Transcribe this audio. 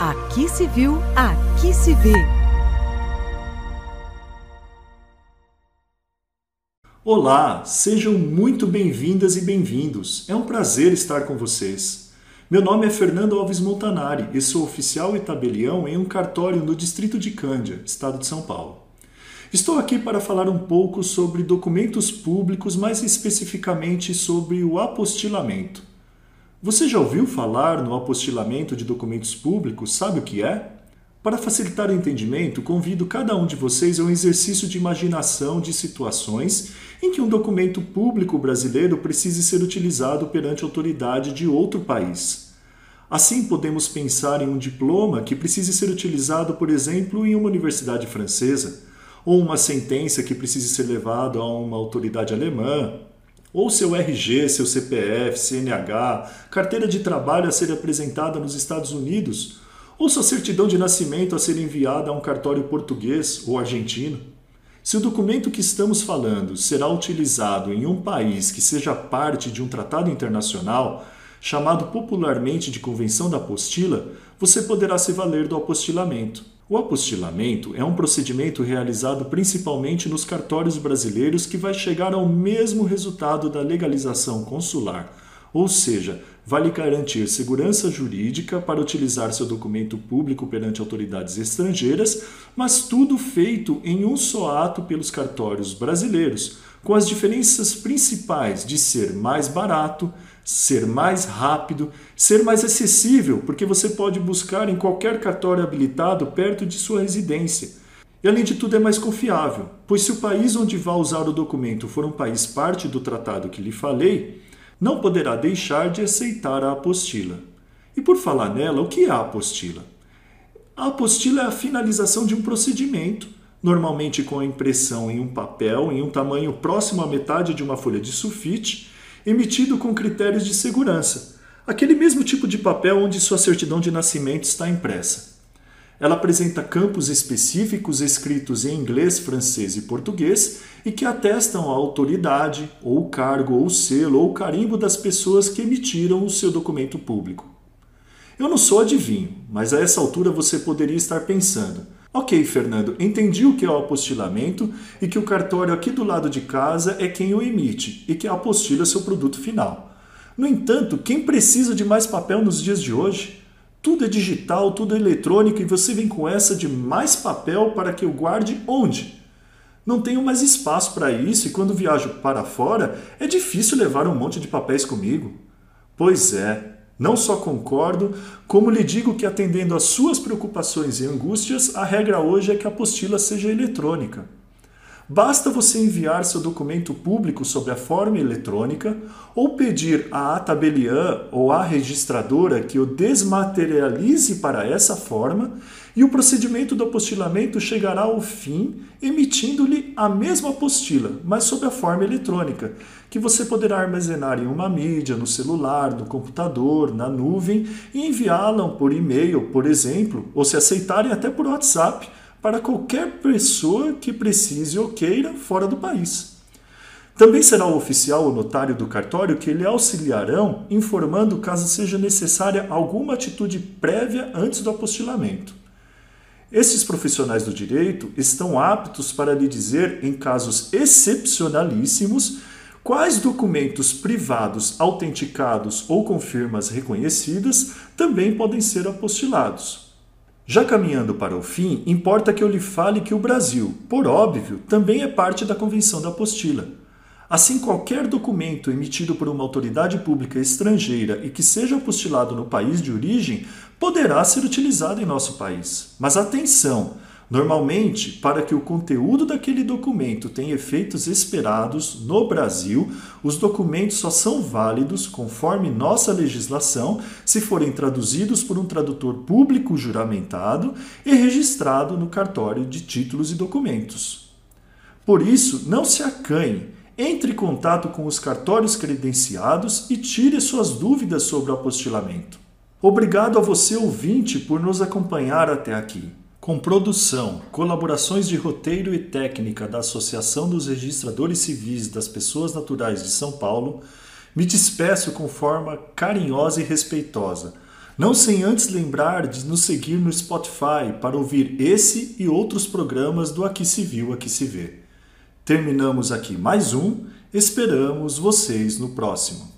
Aqui se viu, aqui se vê. Olá, sejam muito bem-vindas e bem-vindos. É um prazer estar com vocês. Meu nome é Fernando Alves Montanari e sou oficial e tabelião em um cartório no distrito de Cândia, estado de São Paulo. Estou aqui para falar um pouco sobre documentos públicos, mais especificamente sobre o apostilamento. Você já ouviu falar no apostilamento de documentos públicos? Sabe o que é? Para facilitar o entendimento, convido cada um de vocês a um exercício de imaginação de situações em que um documento público brasileiro precise ser utilizado perante autoridade de outro país. Assim, podemos pensar em um diploma que precise ser utilizado, por exemplo, em uma universidade francesa, ou uma sentença que precise ser levada a uma autoridade alemã, ou seu RG, seu CPF, CNH, carteira de trabalho a ser apresentada nos Estados Unidos, ou sua certidão de nascimento a ser enviada a um cartório português ou argentino. Se o documento que estamos falando será utilizado em um país que seja parte de um tratado internacional, chamado popularmente de Convenção da Apostila, você poderá se valer do apostilamento. O apostilamento é um procedimento realizado principalmente nos cartórios brasileiros que vai chegar ao mesmo resultado da legalização consular, ou seja, vai lhe garantir segurança jurídica para utilizar seu documento público perante autoridades estrangeiras, mas tudo feito em um só ato pelos cartórios brasileiros, com as diferenças principais de ser mais barato, ser mais rápido, ser mais acessível, porque você pode buscar em qualquer cartório habilitado perto de sua residência. E além de tudo é mais confiável, pois se o país onde vai usar o documento for um país parte do tratado que lhe falei, não poderá deixar de aceitar a apostila. E por falar nela, o que é a apostila? A apostila é a finalização de um procedimento, normalmente com a impressão em um papel em um tamanho próximo à metade de uma folha de sulfite, emitido com critérios de segurança, aquele mesmo tipo de papel onde sua certidão de nascimento está impressa. Ela apresenta campos específicos escritos em inglês, francês e português e que atestam a autoridade, ou cargo, ou selo, ou carimbo das pessoas que emitiram o seu documento público. Eu não sou adivinho, mas a essa altura você poderia estar pensando: Ok, Fernando, entendi o que é o apostilamento e que o cartório aqui do lado de casa é quem o emite e que apostila seu produto final. No entanto, quem precisa de mais papel nos dias de hoje? Tudo é digital, tudo é eletrônico e você vem com essa de mais papel para que eu guarde onde? Não tenho mais espaço para isso e quando viajo para fora é difícil levar um monte de papéis comigo. Pois é, não só concordo, como lhe digo que, atendendo às suas preocupações e angústias, a regra hoje é que a apostila seja eletrônica. Basta você enviar seu documento público sob a forma eletrônica ou pedir à tabeliã ou à registradora que o desmaterialize para essa forma e o procedimento do apostilamento chegará ao fim emitindo-lhe a mesma apostila, mas sob a forma eletrônica, que você poderá armazenar em uma mídia, no celular, no computador, na nuvem e enviá-la por e-mail, por exemplo, ou se aceitarem até por WhatsApp para qualquer pessoa que precise ou queira fora do país. Também será o oficial ou notário do cartório que lhe auxiliarão, informando caso seja necessária alguma atitude prévia antes do apostilamento. Estes profissionais do direito estão aptos para lhe dizer, em casos excepcionalíssimos, quais documentos privados autenticados ou com firmas reconhecidas também podem ser apostilados. Já caminhando para o fim, importa que eu lhe fale que o Brasil, por óbvio, também é parte da Convenção da Apostila. Assim, qualquer documento emitido por uma autoridade pública estrangeira e que seja apostilado no país de origem poderá ser utilizado em nosso país. Mas atenção! Normalmente, para que o conteúdo daquele documento tenha efeitos esperados no Brasil, os documentos só são válidos, conforme nossa legislação, se forem traduzidos por um tradutor público juramentado e registrado no cartório de títulos e documentos. Por isso, não se acanhe, entre em contato com os cartórios credenciados e tire suas dúvidas sobre o apostilamento. Obrigado a você, ouvinte, por nos acompanhar até aqui. Com produção, colaborações de roteiro e técnica da Associação dos Registradores Civis das Pessoas Naturais de São Paulo, me despeço com forma carinhosa e respeitosa, Não sem antes lembrar de nos seguir no Spotify para ouvir esse e outros programas do Aqui Se Viu, Aqui Se Vê. Terminamos aqui mais um, esperamos vocês no próximo.